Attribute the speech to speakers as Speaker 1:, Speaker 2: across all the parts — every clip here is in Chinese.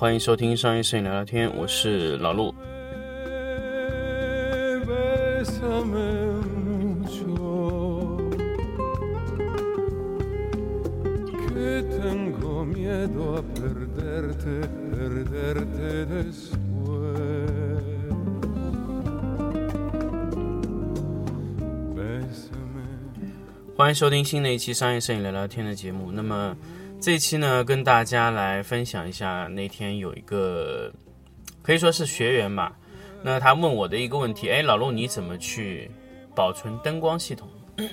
Speaker 1: 欢迎收听商业摄影聊聊天，我是老陆。欢迎收听新的一期商业摄影聊聊天的节目。那么。这一期呢，跟大家来分享一下那天有一个可以说是学员吧，那他问我的一个问题，哎，老陆你怎么去保存灯光系统？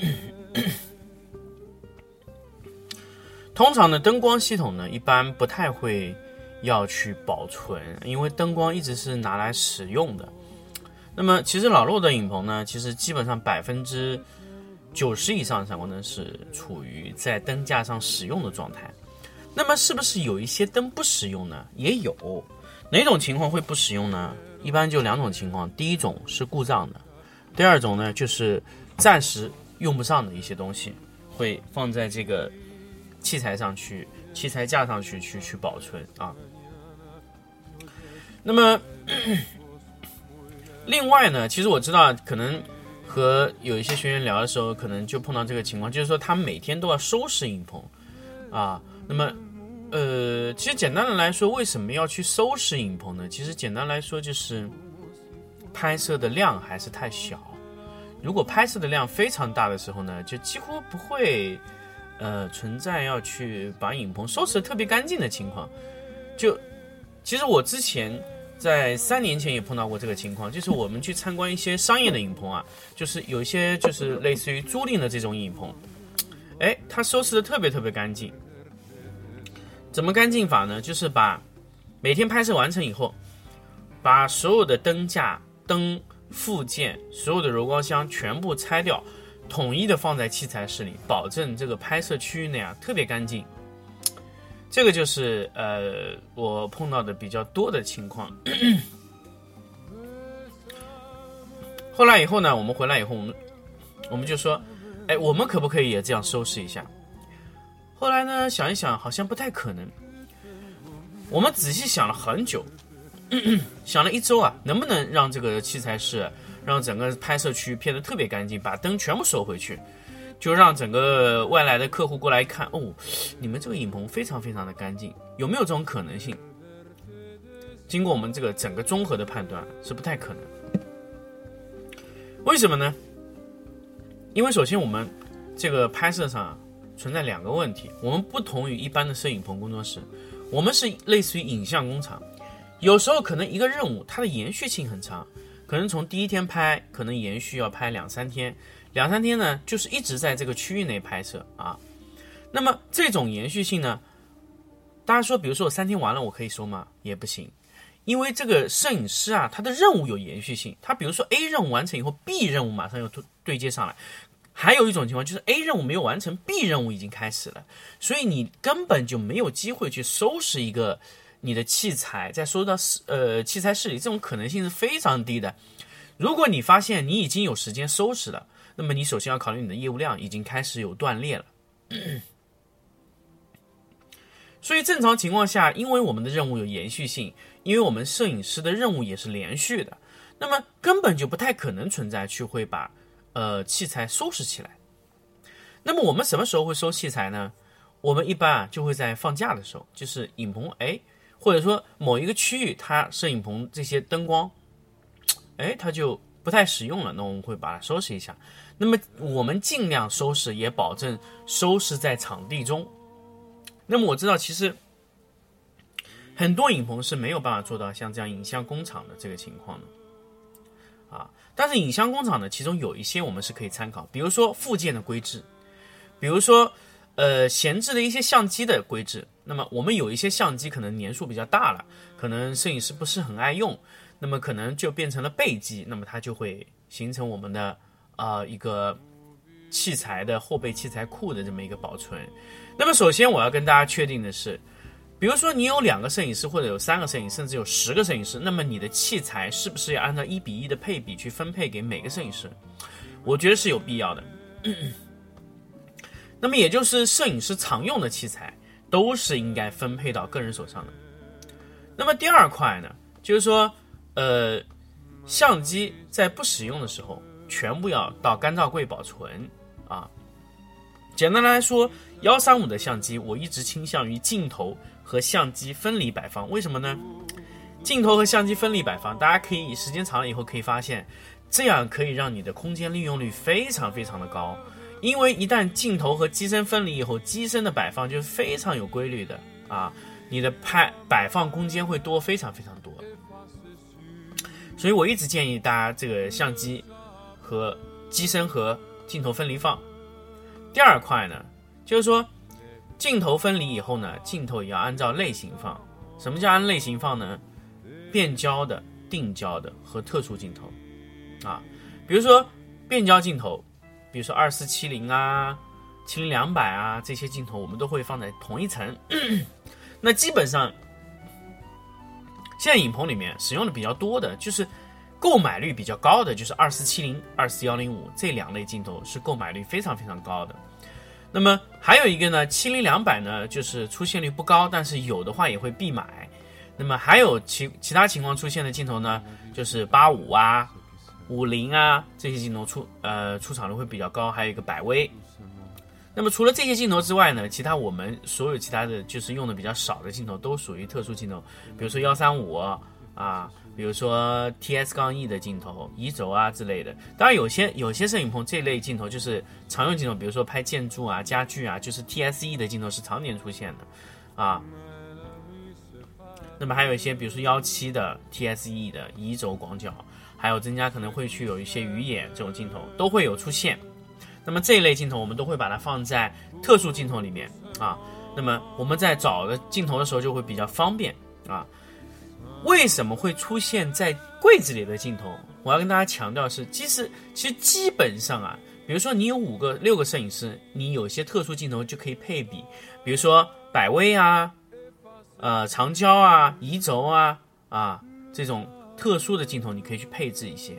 Speaker 1: 通常的灯光系统呢，一般不太会要去保存，因为灯光一直是拿来使用的。那么其实老陆的影棚呢，其实基本上百分之九十以上的闪光灯是处于在灯架上使用的状态。那么是不是有一些灯不使用呢？也有。哪种情况会不使用呢？一般就两种情况，第一种是故障的，第二种呢就是暂时用不上的一些东西，会放在这个器材上去、器材架上去去去保存啊。那么 另外呢，其实我知道可能。和有一些学员聊的时候，可能就碰到这个情况，就是说他每天都要收拾影棚，啊，那么，呃，其实简单的来说，为什么要去收拾影棚呢？其实简单来说，就是拍摄的量还是太小。如果拍摄的量非常大的时候呢，就几乎不会，呃，存在要去把影棚收拾的特别干净的情况。就，其实我之前。在三年前也碰到过这个情况，就是我们去参观一些商业的影棚啊，就是有一些就是类似于租赁的这种影棚，哎，它收拾的特别特别干净。怎么干净法呢？就是把每天拍摄完成以后，把所有的灯架、灯附件、所有的柔光箱全部拆掉，统一的放在器材室里，保证这个拍摄区域内啊特别干净。这个就是呃我碰到的比较多的情况。后来以后呢，我们回来以后，我们我们就说，哎，我们可不可以也这样收拾一下？后来呢，想一想，好像不太可能。我们仔细想了很久，想了一周啊，能不能让这个器材室，让整个拍摄区变得特别干净，把灯全部收回去？就让整个外来的客户过来一看，哦，你们这个影棚非常非常的干净，有没有这种可能性？经过我们这个整个综合的判断，是不太可能。为什么呢？因为首先我们这个拍摄上存在两个问题，我们不同于一般的摄影棚工作室，我们是类似于影像工厂，有时候可能一个任务它的延续性很长，可能从第一天拍，可能延续要拍两三天。两三天呢，就是一直在这个区域内拍摄啊。那么这种延续性呢，大家说，比如说我三天完了，我可以收吗？也不行，因为这个摄影师啊，他的任务有延续性。他比如说 A 任务完成以后，B 任务马上要对对接上来。还有一种情况就是 A 任务没有完成，B 任务已经开始了，所以你根本就没有机会去收拾一个你的器材，再收到呃器材室里，这种可能性是非常低的。如果你发现你已经有时间收拾了，那么你首先要考虑你的业务量已经开始有断裂了，所以正常情况下，因为我们的任务有延续性，因为我们摄影师的任务也是连续的，那么根本就不太可能存在去会把呃器材收拾起来。那么我们什么时候会收器材呢？我们一般啊就会在放假的时候，就是影棚哎，或者说某一个区域它摄影棚这些灯光，哎它就不太使用了，那我们会把它收拾一下。那么我们尽量收拾，也保证收拾在场地中。那么我知道，其实很多影棚是没有办法做到像这样影像工厂的这个情况的，啊，但是影像工厂呢，其中有一些我们是可以参考，比如说附件的规制，比如说呃闲置的一些相机的规制。那么我们有一些相机可能年数比较大了，可能摄影师不是很爱用，那么可能就变成了备机，那么它就会形成我们的。啊，一个器材的后备器材库的这么一个保存。那么，首先我要跟大家确定的是，比如说你有两个摄影师，或者有三个摄影师，甚至有十个摄影师，那么你的器材是不是要按照一比一的配比去分配给每个摄影师？我觉得是有必要的。那么也就是摄影师常用的器材都是应该分配到个人手上的。那么第二块呢，就是说，呃，相机在不使用的时候，全部要到干燥柜保存啊。简单来说，幺三五的相机，我一直倾向于镜头和相机分离摆放。为什么呢？镜头和相机分离摆放，大家可以时间长了以后可以发现，这样可以让你的空间利用率非常非常的高。因为一旦镜头和机身分离以后，机身的摆放就是非常有规律的啊，你的拍摆放空间会多非常非常多。所以我一直建议大家这个相机和机身和镜头分离放。第二块呢，就是说镜头分离以后呢，镜头也要按照类型放。什么叫按类型放呢？变焦的、定焦的和特殊镜头啊，比如说变焦镜头，比如说二四七零啊、七零两百啊这些镜头，我们都会放在同一层。那基本上现在影棚里面使用的比较多的就是购买率比较高的，就是二四七零、二四幺零五这两类镜头是购买率非常非常高的。那么还有一个呢，七零两百呢，就是出现率不高，但是有的话也会必买。那么还有其其他情况出现的镜头呢，就是八五啊、五零啊这些镜头出呃出场率会比较高，还有一个百威。那么除了这些镜头之外呢，其他我们所有其他的就是用的比较少的镜头都属于特殊镜头，比如说幺三五啊。比如说 T S 杠 E 的镜头、移轴啊之类的，当然有些有些摄影棚这类镜头就是常用镜头，比如说拍建筑啊、家具啊，就是 T S E 的镜头是常年出现的，啊。那么还有一些，比如说幺七的 T S E 的移轴广角，还有增加可能会去有一些鱼眼这种镜头都会有出现。那么这一类镜头我们都会把它放在特殊镜头里面啊。那么我们在找的镜头的时候就会比较方便啊。为什么会出现在柜子里的镜头？我要跟大家强调是，其实其实基本上啊，比如说你有五个、六个摄影师，你有些特殊镜头就可以配比，比如说百威啊、呃长焦啊、移轴啊啊这种特殊的镜头，你可以去配置一些。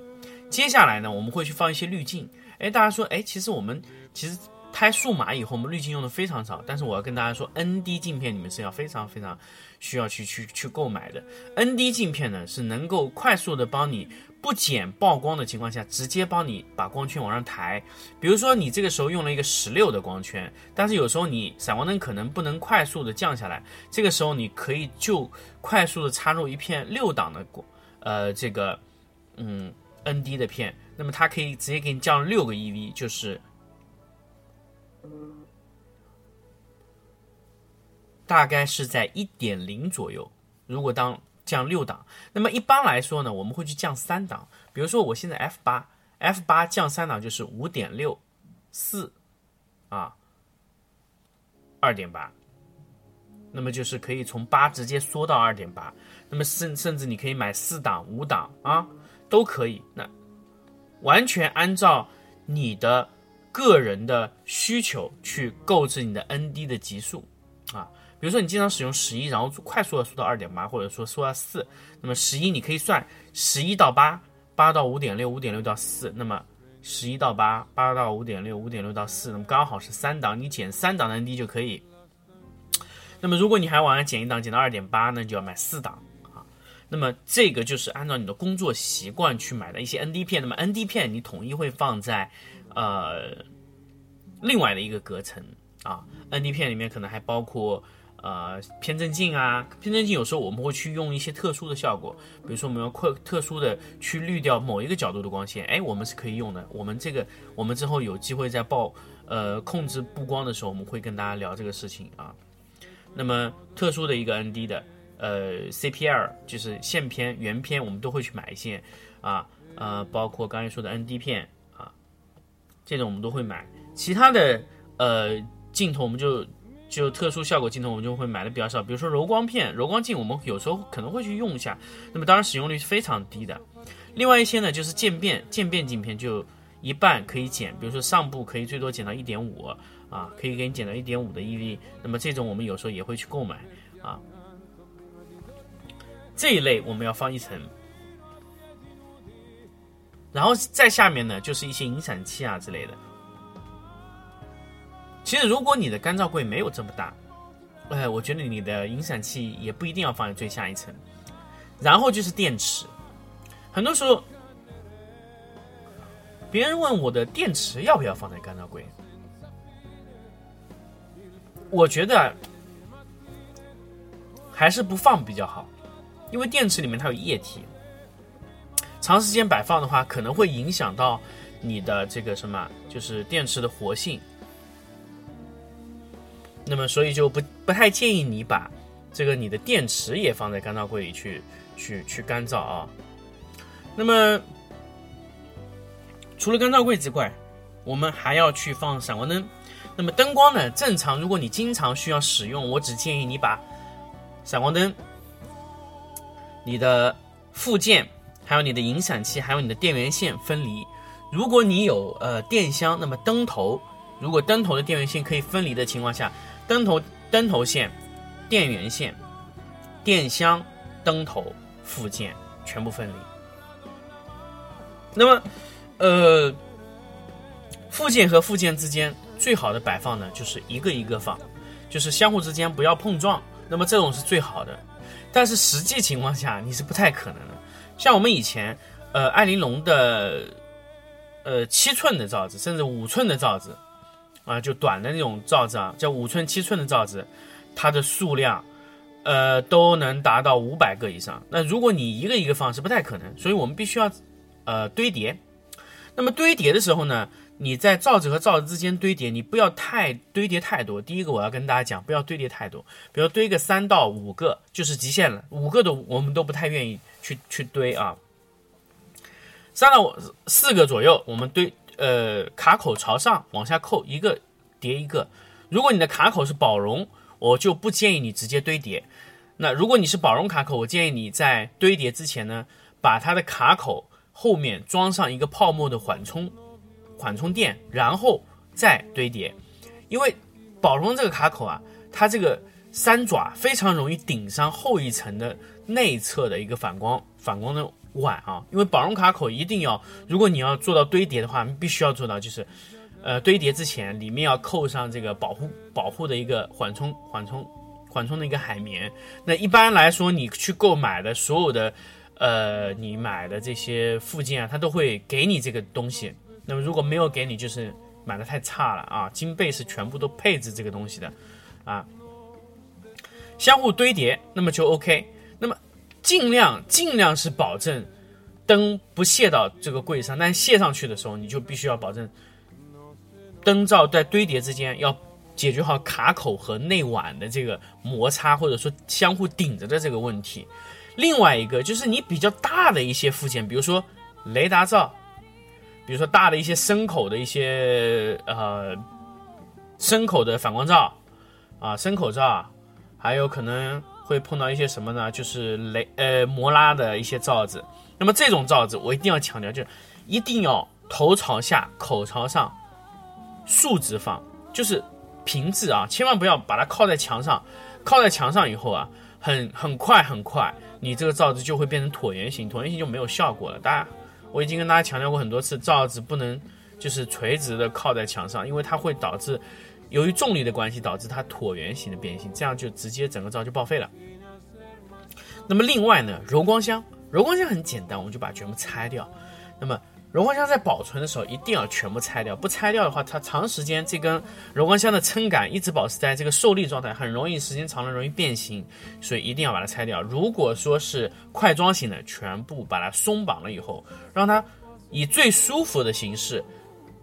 Speaker 1: 接下来呢，我们会去放一些滤镜。哎，大家说，哎，其实我们其实。拍数码以后，我们滤镜用的非常少，但是我要跟大家说，ND 镜片你们是要非常非常需要去去去购买的。ND 镜片呢是能够快速的帮你不减曝光的情况下，直接帮你把光圈往上抬。比如说你这个时候用了一个十六的光圈，但是有时候你闪光灯可能不能快速的降下来，这个时候你可以就快速的插入一片六档的光，呃，这个嗯 ND 的片，那么它可以直接给你降六个 EV，就是。大概是在一点零左右。如果当降六档，那么一般来说呢，我们会去降三档。比如说我现在 F 八，F 八降三档就是五点六四啊，二点八。那么就是可以从八直接缩到二点八。那么甚甚至你可以买四档、五档啊，都可以。那完全按照你的个人的需求去购置你的 ND 的级数啊。比如说你经常使用十一，然后快速的缩到二点八，或者说缩到四，那么十一你可以算十一到八，八到五点六，五点六到四，那么十一到八，八到五点六，五点六到四，那么刚好是三档，你减三档的 ND 就可以。那么如果你还往上减一档，减到二点八，那就要买四档。那么这个就是按照你的工作习惯去买的一些 ND 片，那么 ND 片你统一会放在呃另外的一个隔层啊，ND 片里面可能还包括。呃，偏振镜啊，偏振镜有时候我们会去用一些特殊的效果，比如说我们要特特殊的去滤掉某一个角度的光线，哎，我们是可以用的。我们这个我们之后有机会在报呃控制布光的时候，我们会跟大家聊这个事情啊。那么特殊的一个 ND 的呃 CPL 就是线片原片，我们都会去买一些啊呃，包括刚才说的 ND 片啊，这种我们都会买。其他的呃镜头我们就。就特殊效果镜头，我们就会买的比较少。比如说柔光片、柔光镜，我们有时候可能会去用一下。那么当然使用率是非常低的。另外一些呢，就是渐变渐变镜片，就一半可以减。比如说上部可以最多减到一点五啊，可以给你减到一点五的 EV。那么这种我们有时候也会去购买啊。这一类我们要放一层。然后再下面呢就是一些影闪器啊之类的。其实如果你的干燥柜没有这么大，呃，我觉得你的影闪器也不一定要放在最下一层。然后就是电池，很多时候别人问我的电池要不要放在干燥柜，我觉得还是不放比较好，因为电池里面它有液体，长时间摆放的话可能会影响到你的这个什么，就是电池的活性。那么所以就不不太建议你把这个你的电池也放在干燥柜里去。去去干燥啊，那么除了干燥柜之外，我们还要去放闪光灯。那么灯光呢？正常，如果你经常需要使用，我只建议你把闪光灯、你的附件、还有你的影响器、还有你的电源线分离。如果你有呃电箱，那么灯头，如果灯头的电源线可以分离的情况下，灯头灯头线、电源线、电箱、灯头。附件全部分离。那么，呃，附件和附件之间最好的摆放呢，就是一个一个放，就是相互之间不要碰撞。那么这种是最好的。但是实际情况下你是不太可能的。像我们以前，呃，爱玲珑的，呃，七寸的罩子，甚至五寸的罩子，啊，就短的那种罩子啊，叫五寸、七寸的罩子，它的数量。呃，都能达到五百个以上。那如果你一个一个放是不太可能，所以我们必须要呃堆叠。那么堆叠的时候呢，你在罩子和罩子之间堆叠，你不要太堆叠太多。第一个我要跟大家讲，不要堆叠太多，比如堆个三到五个就是极限了，五个都我们都不太愿意去去堆啊。三到四个左右，我们堆呃卡口朝上往下扣，一个叠一个。如果你的卡口是保绒。我就不建议你直接堆叠。那如果你是保绒卡口，我建议你在堆叠之前呢，把它的卡口后面装上一个泡沫的缓冲缓冲垫，然后再堆叠。因为宝龙这个卡口啊，它这个三爪非常容易顶上后一层的内侧的一个反光反光的碗啊。因为宝龙卡口一定要，如果你要做到堆叠的话，必须要做到就是。呃，堆叠之前里面要扣上这个保护保护的一个缓冲缓冲缓冲的一个海绵。那一般来说，你去购买的所有的呃，你买的这些附件啊，它都会给你这个东西。那么如果没有给你，就是买的太差了啊！金贝是全部都配置这个东西的啊。相互堆叠，那么就 OK。那么尽量尽量是保证灯不卸到这个柜上，但卸上去的时候，你就必须要保证。灯罩在堆叠之间要解决好卡口和内碗的这个摩擦，或者说相互顶着的这个问题。另外一个就是你比较大的一些附件，比如说雷达罩，比如说大的一些深口的一些呃深口的反光罩啊，深口罩，还有可能会碰到一些什么呢？就是雷呃摩拉的一些罩子。那么这种罩子我一定要强调，就是一定要头朝下，口朝上。竖直放就是平置啊，千万不要把它靠在墙上。靠在墙上以后啊，很很快很快，你这个罩子就会变成椭圆形，椭圆形就没有效果了。大家，我已经跟大家强调过很多次，罩子不能就是垂直的靠在墙上，因为它会导致由于重力的关系导致它椭圆形的变形，这样就直接整个罩就报废了。那么另外呢，柔光箱，柔光箱很简单，我们就把全部拆掉。那么柔光箱在保存的时候一定要全部拆掉，不拆掉的话，它长时间这根柔光箱的撑杆一直保持在这个受力状态，很容易时间长了容易变形，所以一定要把它拆掉。如果说是快装型的，全部把它松绑了以后，让它以最舒服的形式，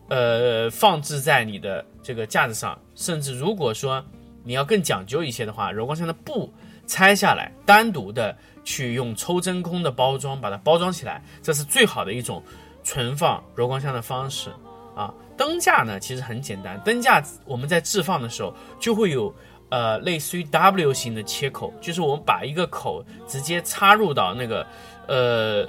Speaker 1: 呃，放置在你的这个架子上。甚至如果说你要更讲究一些的话，柔光箱的布拆下来，单独的去用抽真空的包装把它包装起来，这是最好的一种。存放柔光箱的方式啊，灯架呢其实很简单，灯架我们在置放的时候就会有呃类似于 W 型的切口，就是我们把一个口直接插入到那个呃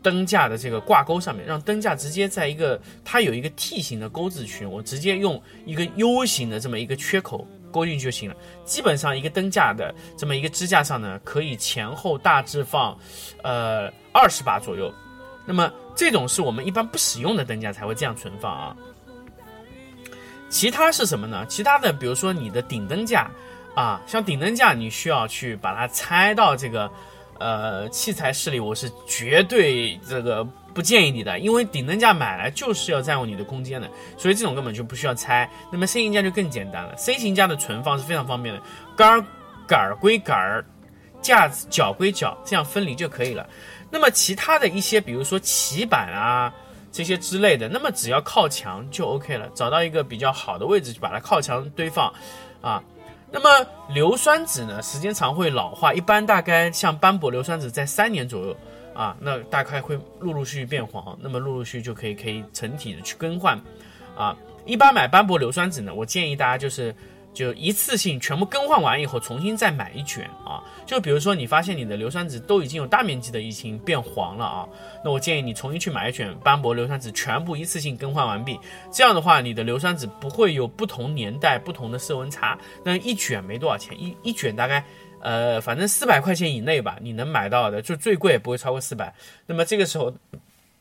Speaker 1: 灯架的这个挂钩上面，让灯架直接在一个它有一个 T 型的钩子群，我直接用一个 U 型的这么一个缺口勾进去就行了。基本上一个灯架的这么一个支架上呢，可以前后大致放呃二十把左右。那么这种是我们一般不使用的灯架才会这样存放啊。其他是什么呢？其他的，比如说你的顶灯架啊，像顶灯架，你需要去把它拆到这个呃器材室里，我是绝对这个不建议你的，因为顶灯架买来就是要占用你的空间的，所以这种根本就不需要拆。那么 C 型架就更简单了，C 型架的存放是非常方便的，杆儿杆儿归杆儿，架子脚归脚，这样分离就可以了。那么其他的一些，比如说棋板啊。这些之类的，那么只要靠墙就 OK 了，找到一个比较好的位置就把它靠墙堆放，啊，那么硫酸纸呢，时间长会老化，一般大概像斑驳硫酸纸在三年左右，啊，那大概会陆陆续续变黄，那么陆陆续续就可以可以整体的去更换，啊，一般买斑驳硫酸纸呢，我建议大家就是。就一次性全部更换完以后，重新再买一卷啊。就比如说你发现你的硫酸纸都已经有大面积的已经变黄了啊，那我建议你重新去买一卷斑驳硫酸纸，全部一次性更换完毕。这样的话，你的硫酸纸不会有不同年代不同的色温差。那一卷没多少钱，一一卷大概呃，反正四百块钱以内吧，你能买到的，就最贵也不会超过四百。那么这个时候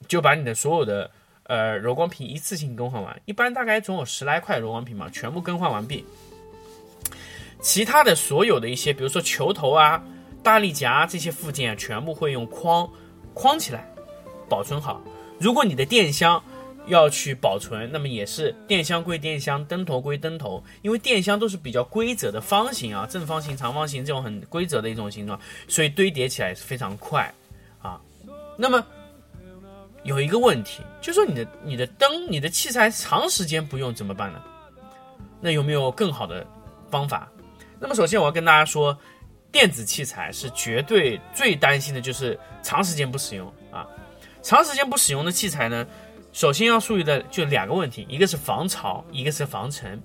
Speaker 1: 就把你的所有的呃柔光屏一次性更换完，一般大概总有十来块柔光屏嘛，全部更换完毕。其他的所有的一些，比如说球头啊、大力夹这些附件，全部会用框框起来，保存好。如果你的电箱要去保存，那么也是电箱归电箱，灯头归灯头，因为电箱都是比较规则的方形啊，正方形、长方形这种很规则的一种形状，所以堆叠起来是非常快啊。那么有一个问题，就说你的你的灯、你的器材长时间不用怎么办呢？那有没有更好的方法？那么首先我要跟大家说，电子器材是绝对最担心的就是长时间不使用啊。长时间不使用的器材呢，首先要注意的就两个问题，一个是防潮，一个是防尘。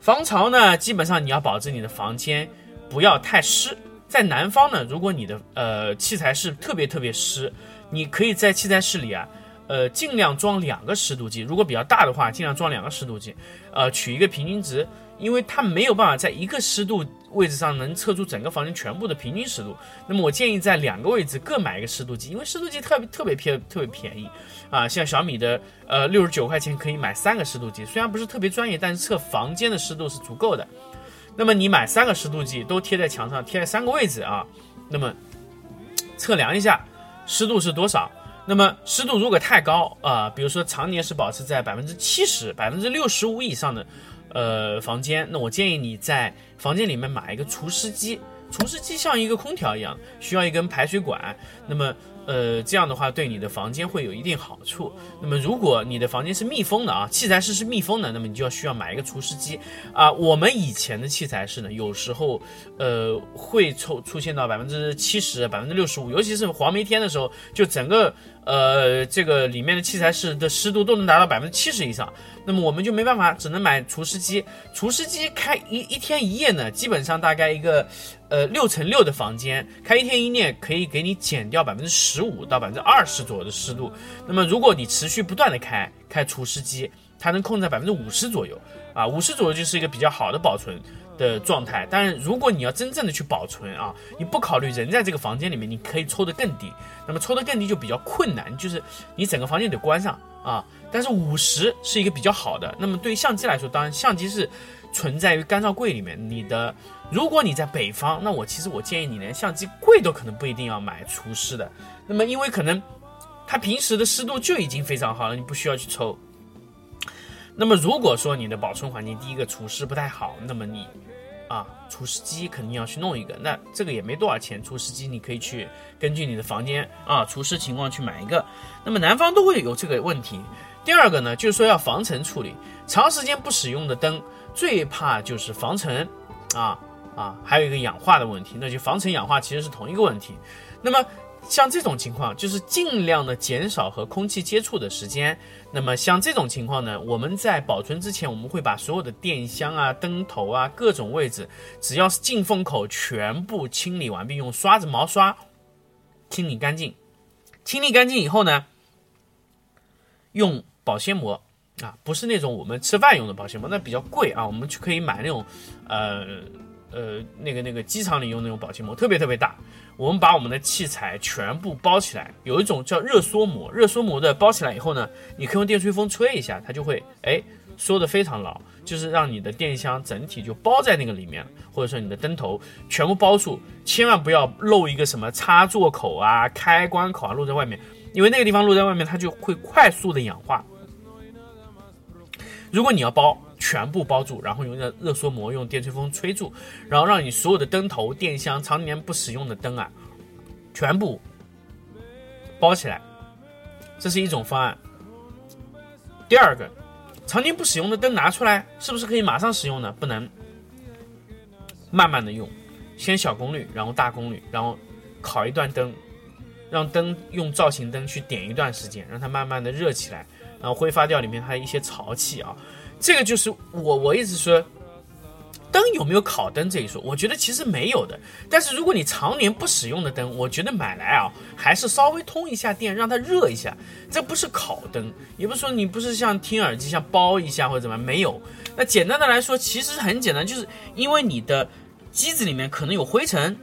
Speaker 1: 防潮呢，基本上你要保证你的房间不要太湿。在南方呢，如果你的呃器材是特别特别湿，你可以在器材室里啊，呃尽量装两个湿度计，如果比较大的话，尽量装两个湿度计，呃取一个平均值。因为它没有办法在一个湿度位置上能测出整个房间全部的平均湿度，那么我建议在两个位置各买一个湿度计，因为湿度计特别特别便特别便宜，啊，像小米的呃六十九块钱可以买三个湿度计，虽然不是特别专业，但是测房间的湿度是足够的。那么你买三个湿度计都贴在墙上，贴在三个位置啊，那么测量一下湿度是多少？那么湿度如果太高啊，比如说常年是保持在百分之七十、百分之六十五以上的。呃，房间，那我建议你在房间里面买一个除湿机。除湿机像一个空调一样，需要一根排水管。那么，呃，这样的话对你的房间会有一定好处。那么，如果你的房间是密封的啊，器材室是密封的，那么你就要需要买一个除湿机啊。我们以前的器材室呢，有时候呃会出出现到百分之七十、百分之六十五，尤其是黄梅天的时候，就整个。呃，这个里面的器材室的湿度都能达到百分之七十以上，那么我们就没办法，只能买除湿机。除湿机开一一天一夜呢，基本上大概一个呃六乘六的房间，开一天一夜可以给你减掉百分之十十五到百分之二十左右的湿度。那么如果你持续不断的开开除湿机，它能控制在百分之五十左右啊，五十左右就是一个比较好的保存。的状态，但是如果你要真正的去保存啊，你不考虑人在这个房间里面，你可以抽得更低，那么抽得更低就比较困难，就是你整个房间得关上啊。但是五十是一个比较好的，那么对于相机来说，当然相机是存在于干燥柜里面。你的，如果你在北方，那我其实我建议你连相机柜都可能不一定要买除湿的，那么因为可能它平时的湿度就已经非常好了，你不需要去抽。那么如果说你的保存环境第一个除湿不太好，那么你，啊，除湿机肯定要去弄一个。那这个也没多少钱，除湿机你可以去根据你的房间啊除湿情况去买一个。那么南方都会有这个问题。第二个呢，就是说要防尘处理，长时间不使用的灯最怕就是防尘，啊啊，还有一个氧化的问题，那就防尘氧化其实是同一个问题。那么。像这种情况，就是尽量的减少和空气接触的时间。那么像这种情况呢，我们在保存之前，我们会把所有的电箱啊、灯头啊各种位置，只要是进风口，全部清理完毕，用刷子、毛刷清理干净。清理干净以后呢，用保鲜膜啊，不是那种我们吃饭用的保鲜膜，那比较贵啊，我们就可以买那种，呃呃，那个那个机场里用那种保鲜膜，特别特别大。我们把我们的器材全部包起来，有一种叫热缩膜，热缩膜的包起来以后呢，你可以用电吹风吹一下，它就会哎缩得非常牢，就是让你的电箱整体就包在那个里面，或者说你的灯头全部包住，千万不要漏一个什么插座口啊、开关口啊露在外面，因为那个地方露在外面，它就会快速的氧化。如果你要包，全部包住，然后用热热缩膜用电吹风吹住，然后让你所有的灯头、电箱常年不使用的灯啊，全部包起来，这是一种方案。第二个，常年不使用的灯拿出来，是不是可以马上使用呢？不能，慢慢的用，先小功率，然后大功率，然后烤一段灯，让灯用造型灯去点一段时间，让它慢慢的热起来。然后挥发掉里面它的一些潮气啊，这个就是我我一直说，灯有没有烤灯这一说，我觉得其实没有的。但是如果你常年不使用的灯，我觉得买来啊，还是稍微通一下电，让它热一下。这不是烤灯，也不是说你不是像听耳机像包一下或者怎么没有。那简单的来说，其实很简单，就是因为你的机子里面可能有灰尘。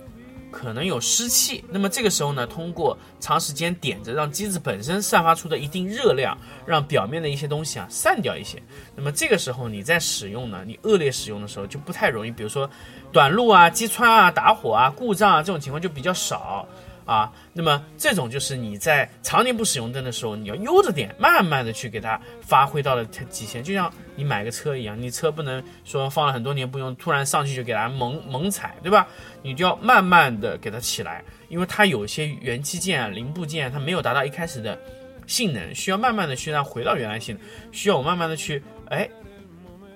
Speaker 1: 可能有湿气，那么这个时候呢，通过长时间点着，让机子本身散发出的一定热量，让表面的一些东西啊散掉一些。那么这个时候你在使用呢，你恶劣使用的时候就不太容易，比如说短路啊、击穿啊、打火啊、故障啊这种情况就比较少。啊，那么这种就是你在常年不使用灯的时候，你要悠着点，慢慢的去给它发挥到了极限，就像你买个车一样，你车不能说放了很多年不用，突然上去就给它猛猛踩，对吧？你就要慢慢的给它起来，因为它有些元器件、零部件，它没有达到一开始的性能，需要慢慢的去让它回到原来性能，需要我慢慢的去，哎。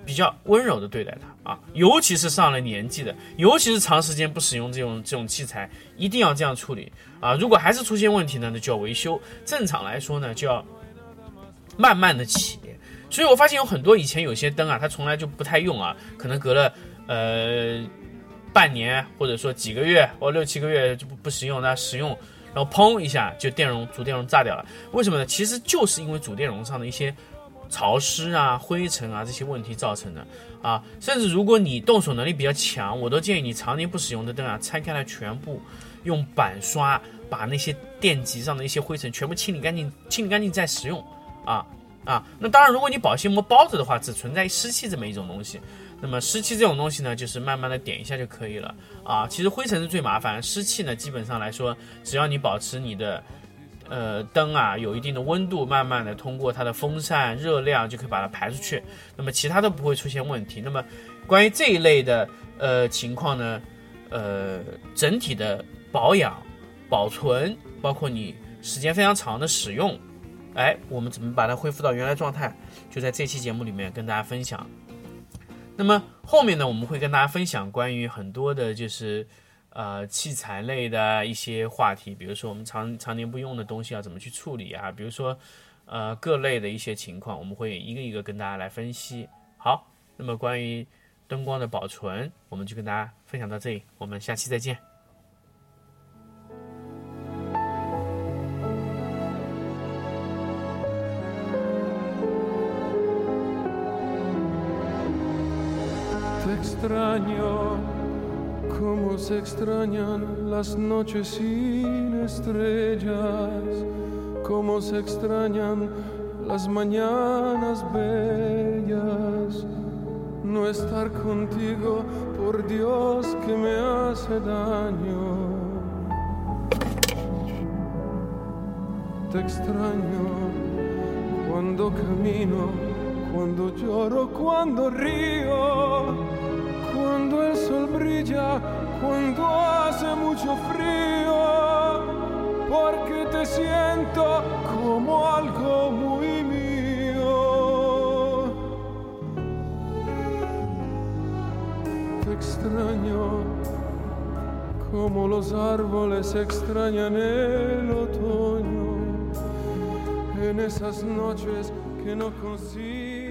Speaker 1: 比较温柔的对待它啊，尤其是上了年纪的，尤其是长时间不使用这种这种器材，一定要这样处理啊。如果还是出现问题呢，那就要维修。正常来说呢，就要慢慢的起。所以我发现有很多以前有些灯啊，它从来就不太用啊，可能隔了呃半年或者说几个月或六七个月就不不使用，那使用然后砰一下就电容主电容炸掉了。为什么呢？其实就是因为主电容上的一些。潮湿啊、灰尘啊这些问题造成的啊，甚至如果你动手能力比较强，我都建议你常年不使用的灯啊，拆开来全部用板刷把那些电极上的一些灰尘全部清理干净，清理干净再使用啊啊。那当然，如果你保鲜膜包着的话，只存在湿气这么一种东西。那么湿气这种东西呢，就是慢慢的点一下就可以了啊。其实灰尘是最麻烦，湿气呢，基本上来说，只要你保持你的。呃，灯啊，有一定的温度，慢慢的通过它的风扇热量就可以把它排出去，那么其他都不会出现问题。那么关于这一类的呃情况呢，呃，整体的保养、保存，包括你时间非常长的使用，哎，我们怎么把它恢复到原来状态，就在这期节目里面跟大家分享。那么后面呢，我们会跟大家分享关于很多的，就是。呃，器材类的一些话题，比如说我们常常年不用的东西要怎么去处理啊？比如说，呃，各类的一些情况，我们会一个一个跟大家来分析。好，那么关于灯光的保存，我们就跟大家分享到这里，我们下期再见。
Speaker 2: Cómo se extrañan las noches sin estrellas, cómo se extrañan las mañanas bellas. No estar contigo, por Dios que me hace daño. Te extraño cuando camino, cuando lloro, cuando río cuando el sol brilla, cuando hace mucho frío, porque te siento como algo muy mío. Te extraño como los árboles extrañan el otoño, en esas noches que no sueño.